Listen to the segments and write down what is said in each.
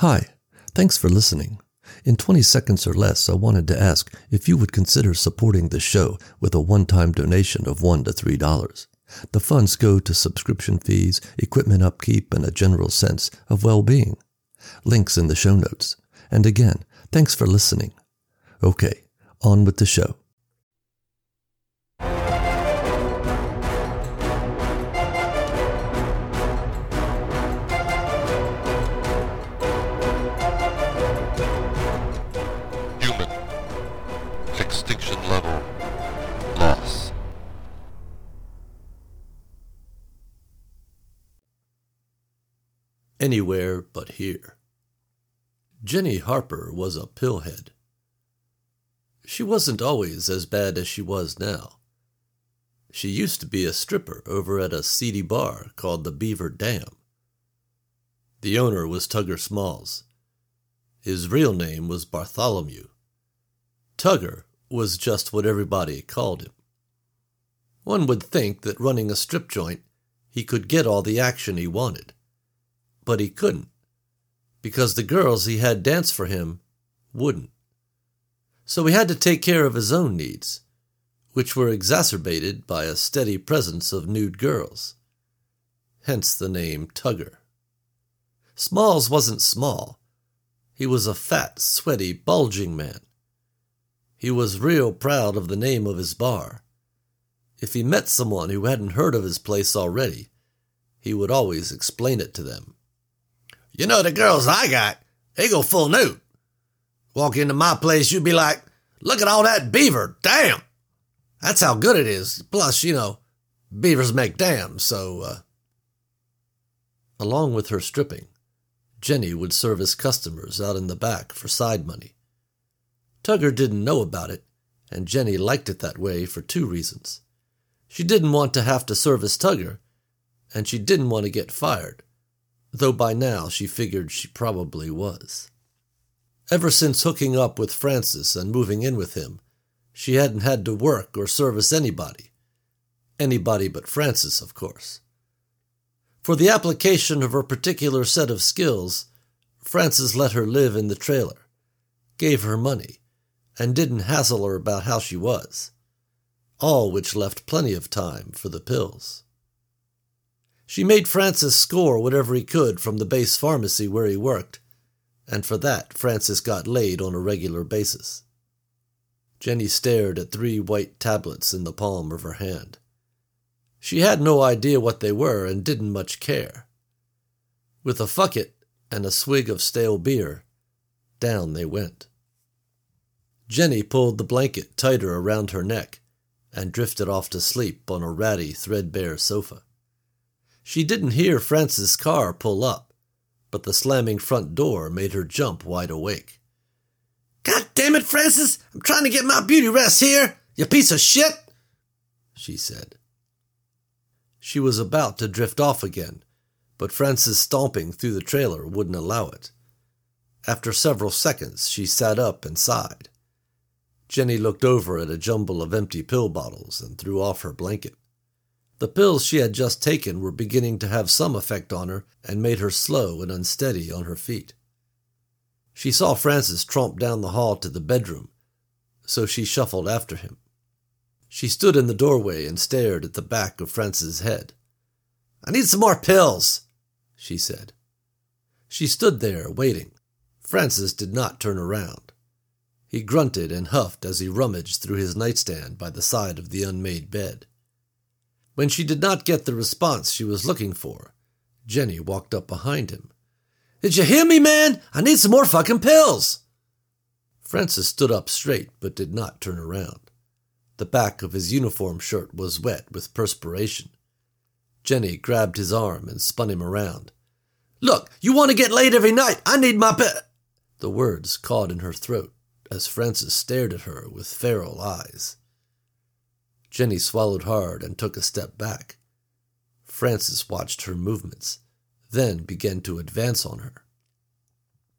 Hi, thanks for listening. In 20 seconds or less, I wanted to ask if you would consider supporting the show with a one time donation of $1 to $3. The funds go to subscription fees, equipment upkeep, and a general sense of well being. Links in the show notes. And again, thanks for listening. Okay, on with the show. Anywhere but here. Jenny Harper was a pillhead. She wasn't always as bad as she was now. She used to be a stripper over at a seedy bar called the Beaver Dam. The owner was Tugger Smalls. His real name was Bartholomew. Tugger was just what everybody called him. One would think that running a strip joint, he could get all the action he wanted. But he couldn't, because the girls he had dance for him wouldn't. So he had to take care of his own needs, which were exacerbated by a steady presence of nude girls. Hence the name Tugger. Smalls wasn't small. He was a fat, sweaty, bulging man. He was real proud of the name of his bar. If he met someone who hadn't heard of his place already, he would always explain it to them. You know, the girls I got, they go full nude. Walk into my place, you'd be like, look at all that beaver, damn! That's how good it is. Plus, you know, beavers make dams, so, uh. Along with her stripping, Jenny would service customers out in the back for side money. Tugger didn't know about it, and Jenny liked it that way for two reasons. She didn't want to have to service Tugger, and she didn't want to get fired, though by now she figured she probably was. Ever since hooking up with Francis and moving in with him, she hadn't had to work or service anybody. Anybody but Francis, of course. For the application of her particular set of skills, Francis let her live in the trailer, gave her money, and didn't hassle her about how she was, all which left plenty of time for the pills. She made Francis score whatever he could from the base pharmacy where he worked, and for that Francis got laid on a regular basis. Jenny stared at three white tablets in the palm of her hand. She had no idea what they were and didn't much care. With a fuck it and a swig of stale beer, down they went. Jenny pulled the blanket tighter around her neck and drifted off to sleep on a ratty, threadbare sofa. She didn't hear Francis' car pull up, but the slamming front door made her jump wide awake. God damn it, Francis! I'm trying to get my beauty rest here, you piece of shit! She said. She was about to drift off again, but Francis stomping through the trailer wouldn't allow it. After several seconds, she sat up and sighed. Jenny looked over at a jumble of empty pill bottles and threw off her blanket. The pills she had just taken were beginning to have some effect on her and made her slow and unsteady on her feet. She saw Francis tromp down the hall to the bedroom, so she shuffled after him. She stood in the doorway and stared at the back of Francis's head. I need some more pills, she said. She stood there, waiting. Francis did not turn around. He grunted and huffed as he rummaged through his nightstand by the side of the unmade bed. When she did not get the response she was looking for, Jenny walked up behind him. Did you hear me, man? I need some more fucking pills. Francis stood up straight but did not turn around. The back of his uniform shirt was wet with perspiration. Jenny grabbed his arm and spun him around. Look, you want to get laid every night. I need my pi-. The words caught in her throat as Francis stared at her with feral eyes. Jenny swallowed hard and took a step back. Francis watched her movements, then began to advance on her.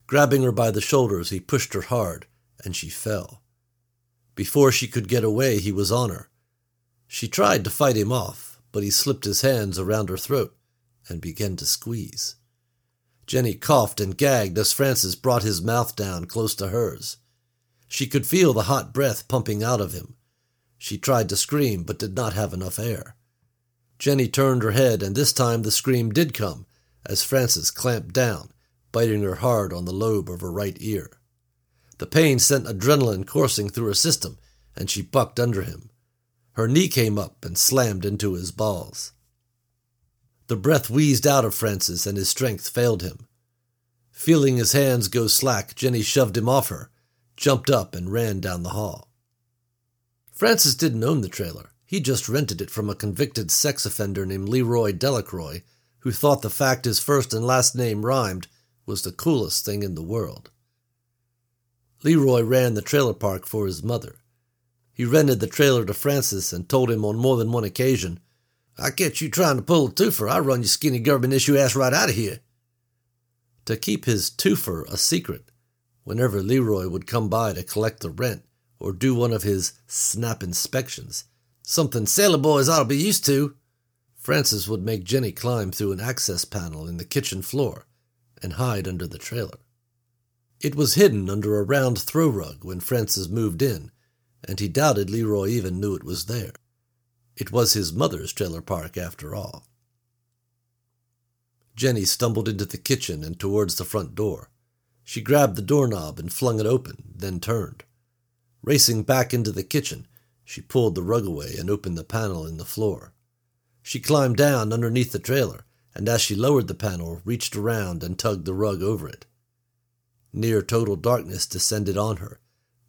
Grabbing her by the shoulders, he pushed her hard, and she fell. Before she could get away, he was on her. She tried to fight him off, but he slipped his hands around her throat and began to squeeze. Jenny coughed and gagged as Francis brought his mouth down close to hers. She could feel the hot breath pumping out of him. She tried to scream, but did not have enough air. Jenny turned her head, and this time the scream did come, as Francis clamped down, biting her hard on the lobe of her right ear. The pain sent adrenaline coursing through her system, and she bucked under him. Her knee came up and slammed into his balls. The breath wheezed out of Francis, and his strength failed him. Feeling his hands go slack, Jenny shoved him off her, jumped up, and ran down the hall. Francis didn't own the trailer. He just rented it from a convicted sex offender named Leroy Delacroix, who thought the fact his first and last name rhymed was the coolest thing in the world. Leroy ran the trailer park for his mother. He rented the trailer to Francis and told him on more than one occasion, I catch you trying to pull a twofer, I run your skinny German issue ass right out of here. To keep his twofer a secret, whenever Leroy would come by to collect the rent or do one of his snap inspections, something sailor boys ought to be used to, Francis would make Jenny climb through an access panel in the kitchen floor and hide under the trailer. It was hidden under a round throw rug when Francis moved in, and he doubted Leroy even knew it was there. It was his mother's trailer park, after all. Jenny stumbled into the kitchen and towards the front door. She grabbed the doorknob and flung it open, then turned. Racing back into the kitchen, she pulled the rug away and opened the panel in the floor. She climbed down underneath the trailer, and as she lowered the panel, reached around and tugged the rug over it. Near total darkness descended on her,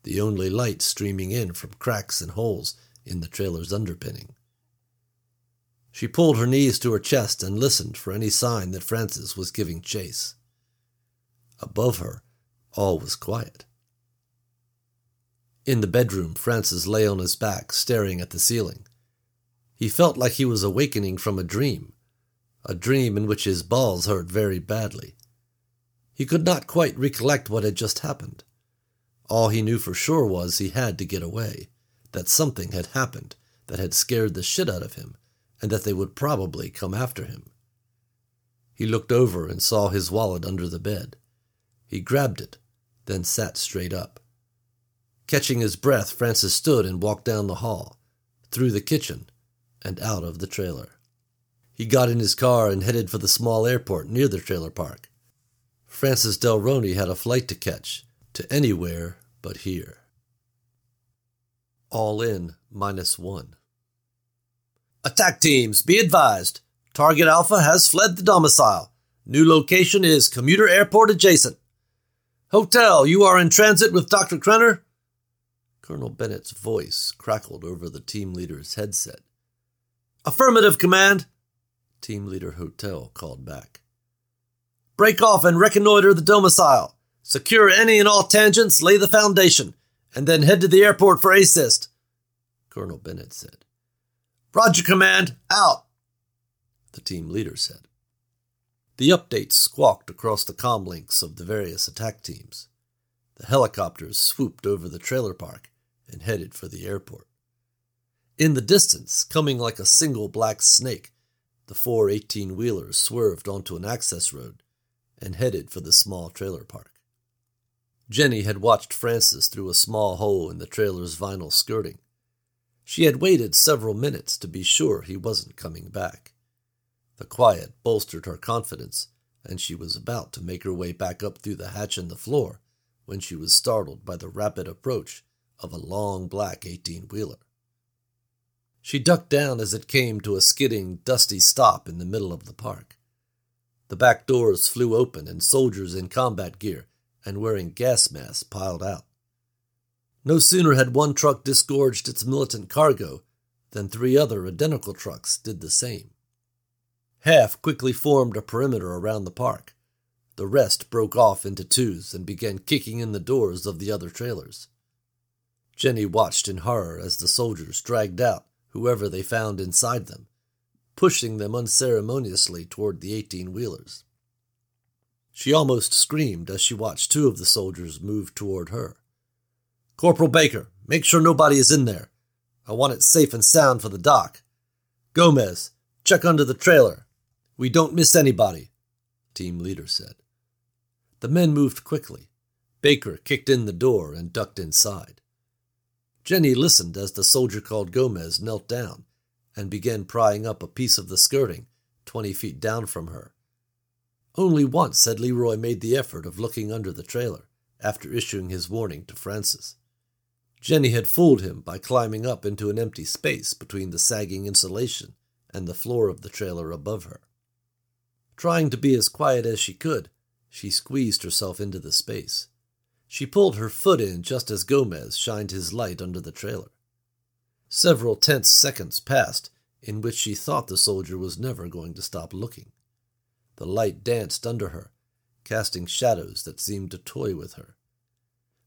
the only light streaming in from cracks and holes in the trailer's underpinning. She pulled her knees to her chest and listened for any sign that Francis was giving chase. Above her, all was quiet. In the bedroom, Francis lay on his back, staring at the ceiling. He felt like he was awakening from a dream, a dream in which his balls hurt very badly. He could not quite recollect what had just happened. All he knew for sure was he had to get away, that something had happened that had scared the shit out of him, and that they would probably come after him. He looked over and saw his wallet under the bed. He grabbed it, then sat straight up. Catching his breath, Francis stood and walked down the hall, through the kitchen, and out of the trailer. He got in his car and headed for the small airport near the trailer park. Francis Delroney had a flight to catch to anywhere but here. All in minus one. Attack teams, be advised. Target Alpha has fled the domicile. New location is commuter airport adjacent. Hotel, you are in transit with Dr. Krenner? Colonel Bennett's voice crackled over the team leader's headset. Affirmative, Command. Team Leader Hotel called back. Break off and reconnoiter the domicile. Secure any and all tangents, lay the foundation, and then head to the airport for assist. Colonel Bennett said. Roger, Command. Out. The team leader said. The updates squawked across the comlinks of the various attack teams. The helicopters swooped over the trailer park and headed for the airport. In the distance, coming like a single black snake, the four 18 wheelers swerved onto an access road and headed for the small trailer park. Jenny had watched Francis through a small hole in the trailer's vinyl skirting. She had waited several minutes to be sure he wasn't coming back. The quiet bolstered her confidence, and she was about to make her way back up through the hatch in the floor when she was startled by the rapid approach of a long black eighteen wheeler. She ducked down as it came to a skidding, dusty stop in the middle of the park. The back doors flew open and soldiers in combat gear and wearing gas masks piled out. No sooner had one truck disgorged its militant cargo than three other identical trucks did the same. Half quickly formed a perimeter around the park. The rest broke off into twos and began kicking in the doors of the other trailers. Jenny watched in horror as the soldiers dragged out whoever they found inside them pushing them unceremoniously toward the eighteen wheelers. She almost screamed as she watched two of the soldiers move toward her. Corporal Baker, make sure nobody is in there. I want it safe and sound for the doc. Gomez, check under the trailer. We don't miss anybody, team leader said. The men moved quickly. Baker kicked in the door and ducked inside. Jenny listened as the soldier called Gomez knelt down and began prying up a piece of the skirting twenty feet down from her. Only once had Leroy made the effort of looking under the trailer after issuing his warning to Francis. Jenny had fooled him by climbing up into an empty space between the sagging insulation and the floor of the trailer above her. Trying to be as quiet as she could, she squeezed herself into the space. She pulled her foot in just as Gomez shined his light under the trailer. Several tense seconds passed in which she thought the soldier was never going to stop looking. The light danced under her, casting shadows that seemed to toy with her.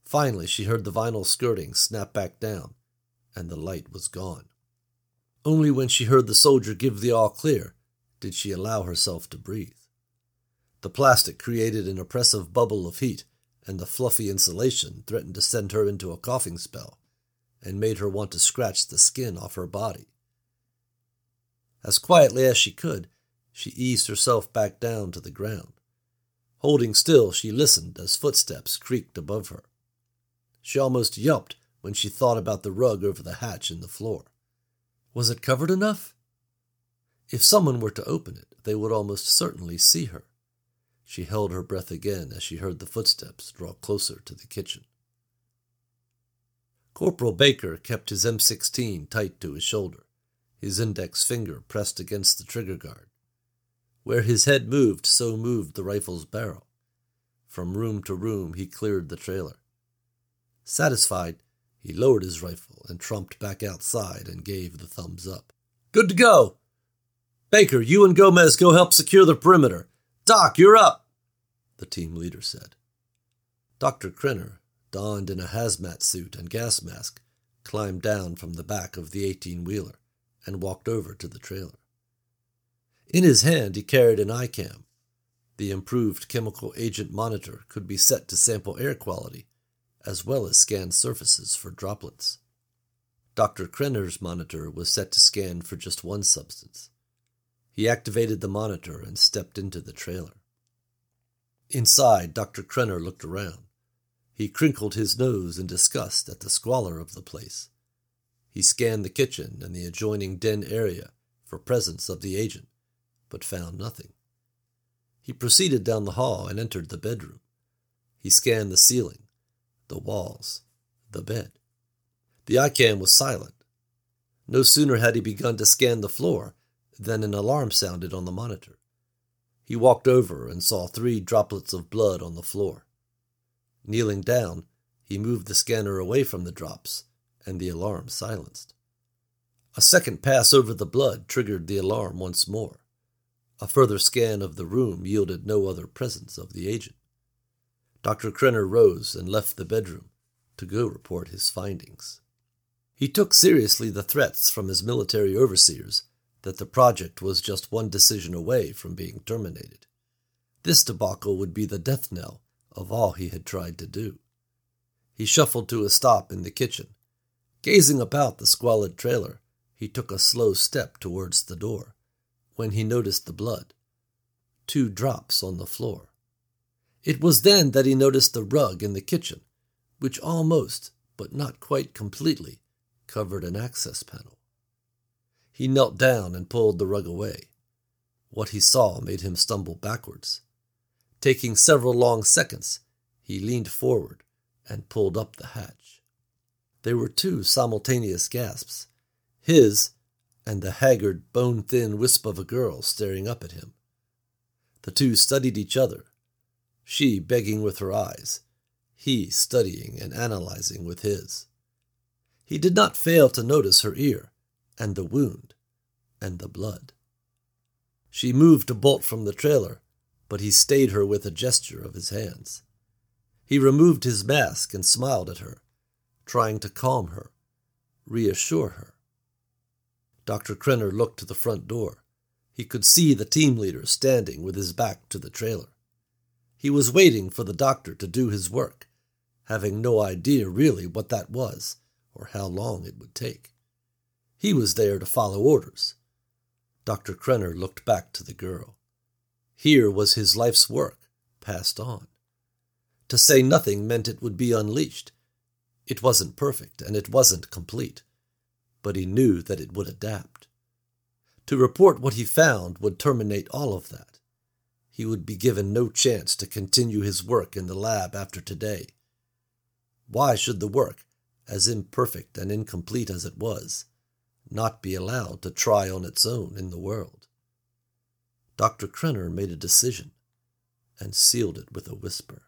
Finally, she heard the vinyl skirting snap back down, and the light was gone. Only when she heard the soldier give the all clear did she allow herself to breathe. The plastic created an oppressive bubble of heat, and the fluffy insulation threatened to send her into a coughing spell and made her want to scratch the skin off her body. As quietly as she could, she eased herself back down to the ground. Holding still, she listened as footsteps creaked above her. She almost yelped when she thought about the rug over the hatch in the floor. Was it covered enough? If someone were to open it, they would almost certainly see her. She held her breath again as she heard the footsteps draw closer to the kitchen. Corporal Baker kept his M16 tight to his shoulder, his index finger pressed against the trigger guard. Where his head moved, so moved the rifle's barrel. From room to room he cleared the trailer. Satisfied, he lowered his rifle and trumped back outside and gave the thumbs up. Good to go! Baker, you and Gomez go help secure the perimeter. Doc, you're up! The team leader said. Dr. Krenner, donned in a hazmat suit and gas mask, climbed down from the back of the 18 wheeler and walked over to the trailer. In his hand, he carried an iCam. The improved chemical agent monitor could be set to sample air quality, as well as scan surfaces for droplets. Dr. Krenner's monitor was set to scan for just one substance. He activated the monitor and stepped into the trailer. Inside, Dr. Krenner looked around. He crinkled his nose in disgust at the squalor of the place. He scanned the kitchen and the adjoining den area for presence of the agent, but found nothing. He proceeded down the hall and entered the bedroom. He scanned the ceiling, the walls, the bed. The iCam was silent. No sooner had he begun to scan the floor than an alarm sounded on the monitor. He walked over and saw three droplets of blood on the floor. Kneeling down, he moved the scanner away from the drops, and the alarm silenced. A second pass over the blood triggered the alarm once more. A further scan of the room yielded no other presence of the agent. Dr. Krenner rose and left the bedroom to go report his findings. He took seriously the threats from his military overseers that the project was just one decision away from being terminated. This debacle would be the death knell of all he had tried to do. He shuffled to a stop in the kitchen. Gazing about the squalid trailer, he took a slow step towards the door, when he noticed the blood. Two drops on the floor. It was then that he noticed the rug in the kitchen, which almost, but not quite completely, covered an access panel. He knelt down and pulled the rug away. What he saw made him stumble backwards. Taking several long seconds, he leaned forward and pulled up the hatch. There were two simultaneous gasps his and the haggard, bone thin wisp of a girl staring up at him. The two studied each other, she begging with her eyes, he studying and analyzing with his. He did not fail to notice her ear, and the wound, and the blood. She moved to bolt from the trailer, but he stayed her with a gesture of his hands. He removed his mask and smiled at her, trying to calm her, reassure her. Dr. Krenner looked to the front door. He could see the team leader standing with his back to the trailer. He was waiting for the doctor to do his work, having no idea really what that was or how long it would take. He was there to follow orders. Dr. Krenner looked back to the girl. Here was his life's work, passed on. To say nothing meant it would be unleashed. It wasn't perfect, and it wasn't complete, but he knew that it would adapt. To report what he found would terminate all of that. He would be given no chance to continue his work in the lab after today. Why should the work, as imperfect and incomplete as it was, not be allowed to try on its own in the world? Dr. Krenner made a decision and sealed it with a whisper.